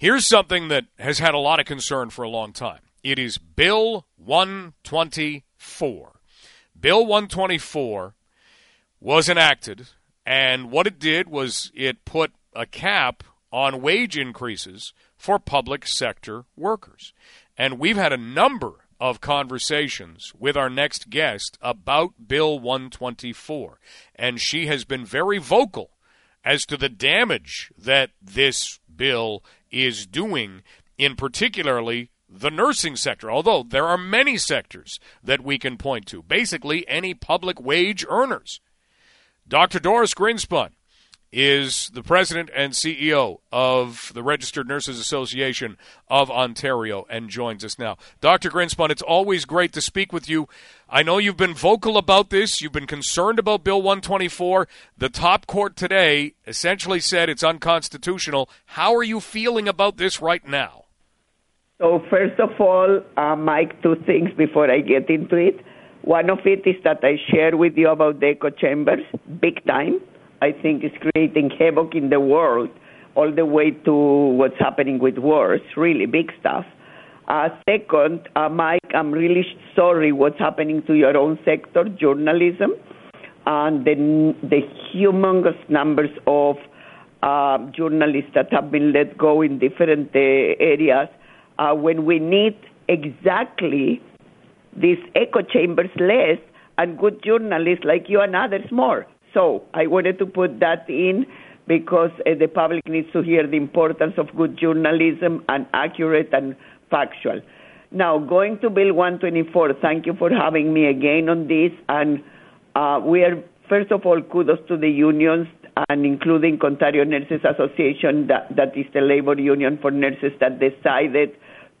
Here's something that has had a lot of concern for a long time. It is Bill 124. Bill 124 was enacted, and what it did was it put a cap on wage increases for public sector workers. And we've had a number of conversations with our next guest about Bill 124. And she has been very vocal as to the damage that this bill is doing in particularly the nursing sector, although there are many sectors that we can point to, basically any public wage earners. Dr. Doris Grinspun is the president and CEO of the Registered Nurses Association of Ontario and joins us now. Dr. Grinspun, it's always great to speak with you. I know you've been vocal about this. You've been concerned about Bill 124. The top court today essentially said it's unconstitutional. How are you feeling about this right now? So, first of all, uh, Mike, two things before I get into it. One of it is that I share with you about the echo chambers, big time I think is creating havoc in the world, all the way to what's happening with wars, really big stuff. Uh, second, uh, Mike, I'm really sorry what's happening to your own sector, journalism, and the, the humongous numbers of uh, journalists that have been let go in different uh, areas uh, when we need exactly these echo chambers less and good journalists like you and others more. So I wanted to put that in because uh, the public needs to hear the importance of good journalism and accurate and factual. Now, going to Bill 124, thank you for having me again on this. And uh, we are, first of all, kudos to the unions and including Ontario Nurses Association, that, that is the labor union for nurses that decided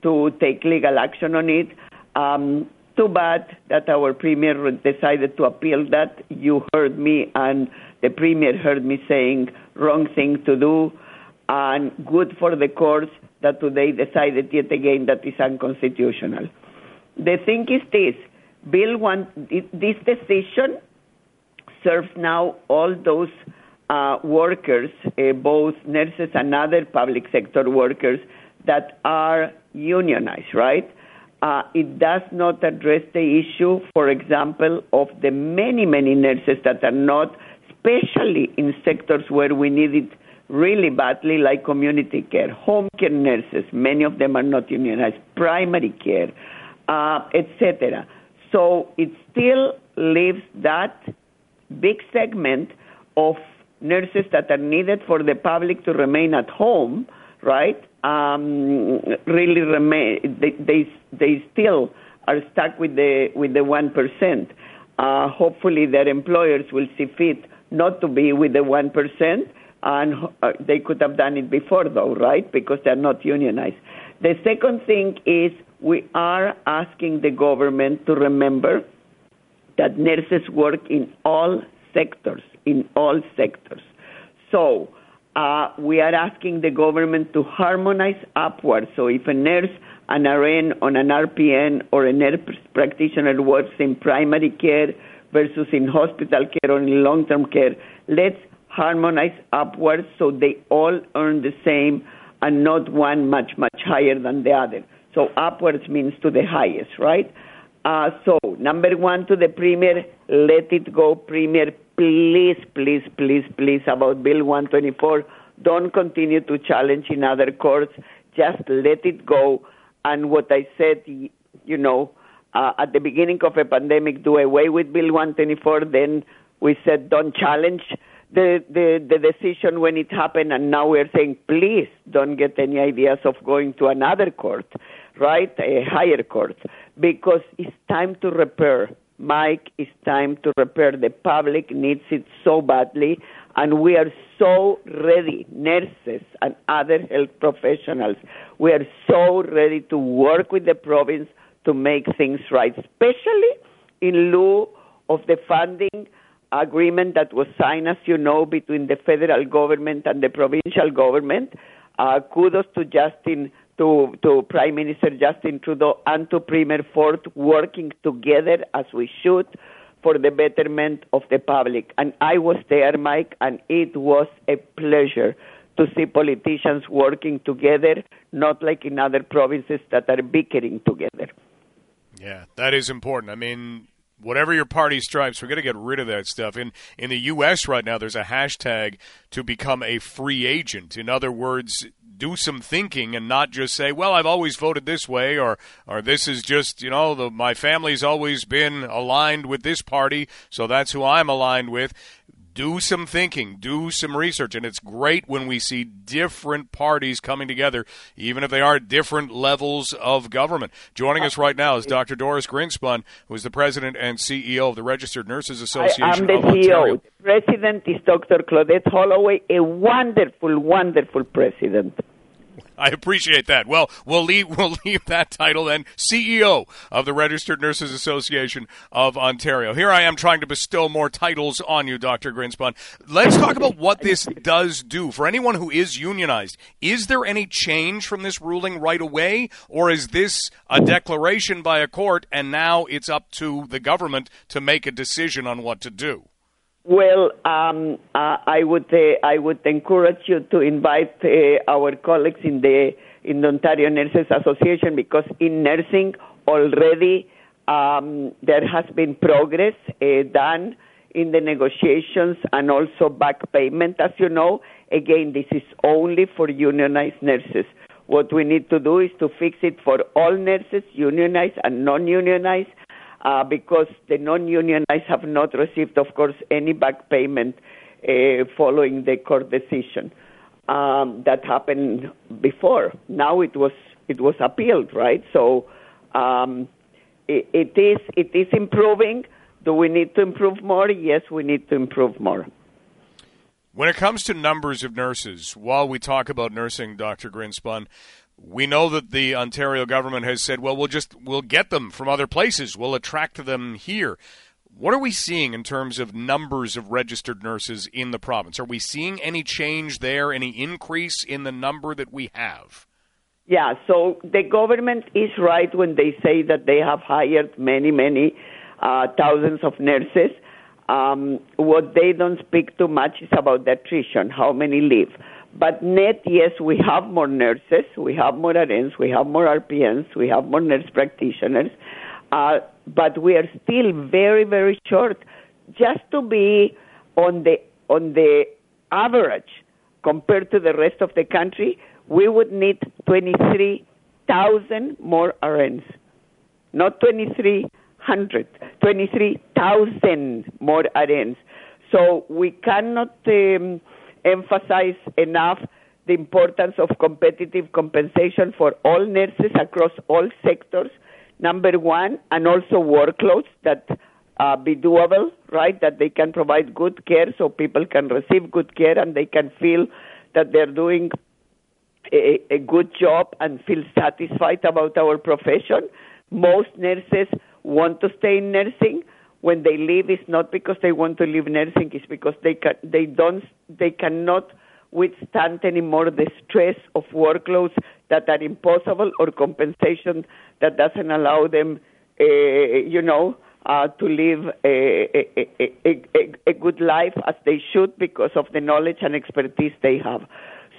to take legal action on it. Um, too bad that our premier decided to appeal that. You heard me, and the premier heard me saying wrong thing to do, and good for the courts that today decided yet again that is unconstitutional. The thing is this: Bill one, this decision serves now all those uh, workers, uh, both nurses and other public sector workers that are unionized, right? Uh, it does not address the issue, for example, of the many, many nurses that are not, especially in sectors where we need it really badly, like community care, home care nurses, many of them are not unionized, primary care, uh, etc. So it still leaves that big segment of nurses that are needed for the public to remain at home, right? um, really remain. They, they they still are stuck with the with the one percent. Uh, hopefully, their employers will see fit not to be with the one percent, and uh, they could have done it before, though, right? Because they're not unionized. The second thing is we are asking the government to remember that nurses work in all sectors, in all sectors. So uh, we are asking the government to harmonize upwards. So if a nurse, an RN, on an RPN, or a nurse practitioner works in primary care versus in hospital care or in long-term care, let's harmonize upwards so they all earn the same and not one much, much higher than the other. So upwards means to the highest, right? Uh, so number one to the premier, let it go, premier please, please, please, please, about Bill 124, don't continue to challenge in other courts. Just let it go. And what I said, you know, uh, at the beginning of a pandemic, do away with Bill 124. Then we said, don't challenge the, the, the decision when it happened. And now we're saying, please don't get any ideas of going to another court, right? A higher court, because it's time to repair Mike, it's time to repair. The public needs it so badly, and we are so ready, nurses and other health professionals, we are so ready to work with the province to make things right, especially in lieu of the funding agreement that was signed, as you know, between the federal government and the provincial government. Uh, kudos to Justin to, to Prime Minister Justin Trudeau and to Premier Ford working together as we should for the betterment of the public. And I was there, Mike, and it was a pleasure to see politicians working together, not like in other provinces that are bickering together. Yeah, that is important. I mean, whatever your party stripes, we're going to get rid of that stuff. In in the U.S. right now, there's a hashtag to become a free agent. In other words, do some thinking and not just say, "Well, I've always voted this way," or "or this is just you know the, my family's always been aligned with this party, so that's who I'm aligned with." do some thinking, do some research, and it's great when we see different parties coming together, even if they are different levels of government. Joining us right now is Dr. Doris Grinspun, who is the president and CEO of the Registered Nurses Association. I am the CEO. The president is Dr. Claudette Holloway, a wonderful, wonderful president. I appreciate that. Well, we'll leave we'll leave that title then. CEO of the Registered Nurses Association of Ontario. Here I am trying to bestow more titles on you, Dr. Grinspun. Let's talk about what this does do for anyone who is unionized. Is there any change from this ruling right away, or is this a declaration by a court and now it's up to the government to make a decision on what to do? Well, um, uh, I would uh, I would encourage you to invite uh, our colleagues in the in the Ontario Nurses Association because in nursing already um, there has been progress uh, done in the negotiations and also back payment. As you know, again, this is only for unionized nurses. What we need to do is to fix it for all nurses, unionized and non-unionized, uh, because the non-unionized have not received, of course, any back payment uh, following the court decision. Um, that happened before. Now it was it was appealed, right? So um, it, it is it is improving. Do we need to improve more? Yes, we need to improve more. When it comes to numbers of nurses, while we talk about nursing, Dr. Grinspun, we know that the Ontario government has said, well, we'll just we'll get them from other places. We'll attract them here. What are we seeing in terms of numbers of registered nurses in the province? Are we seeing any change there, any increase in the number that we have? Yeah, so the government is right when they say that they have hired many, many uh, thousands of nurses. Um, what they don't speak too much is about the attrition, how many leave. But net, yes, we have more nurses, we have more RNs, we have more RPNs, we have more nurse practitioners, uh, but we are still very, very short. Just to be on the on the average compared to the rest of the country, we would need 23,000 more RNs, not 2,300, 23,000 more RNs. So we cannot. Um, emphasize enough the importance of competitive compensation for all nurses across all sectors, number one, and also workloads that uh, be doable, right? That they can provide good care so people can receive good care and they can feel that they're doing a, a good job and feel satisfied about our profession. Most nurses want to stay in nursing when they leave it's not because they want to leave nursing it's because they can they don't they cannot withstand anymore the stress of workloads that are impossible or compensation that doesn't allow them uh, you know uh, to live a, a, a, a, good life as they should because of the knowledge and expertise they have.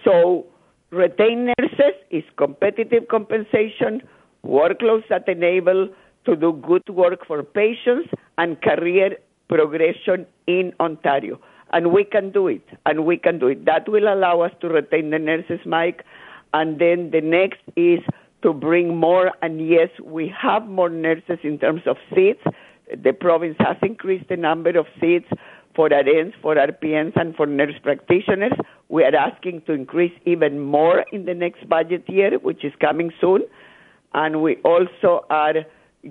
So, retain nurses is competitive compensation, workloads that enable to do good work for patients and career progression in Ontario. And we can do it, and we can do it. That will allow us to retain the nurses, Mike. And then the next is to bring more, and yes, we have more nurses in terms of seats. The province has increased the number of seats for RNs, for RPNs, and for nurse practitioners. We are asking to increase even more in the next budget year, which is coming soon. And we also are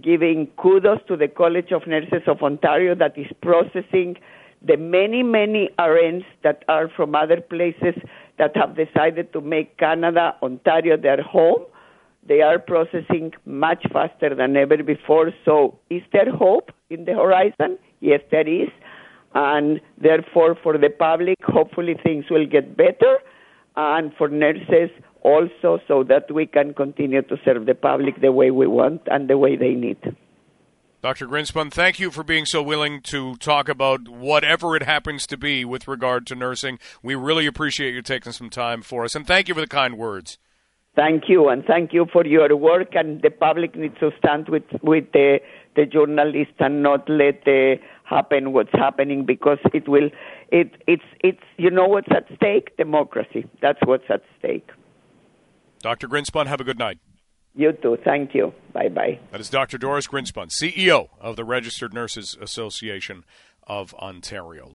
giving kudos to the College of Nurses of Ontario that is processing the many, many RNs that are from other places that have decided to make Canada, Ontario their home. They are processing much faster than ever before. So, is there hope in the horizon? Yes, there is. And therefore, for the public, hopefully things will get better. And for nurses, also so that we can continue to serve the public the way we want and the way they need. Dr. Grinspun, thank you for being so willing to talk about whatever it happens to be with regard to nursing. We really appreciate you taking some time for us, and thank you for the kind words. Thank you, and thank you for your work. And the public needs to stand with with the the journalists and not let uh, happen what's happening because it will. It it's it's you know what's at stake? Democracy. That's what's at stake. Dr. Grinspun, have a good night. You too. Thank you. Bye bye. That is Dr. Doris Grinspun, CEO of the Registered Nurses Association of Ontario.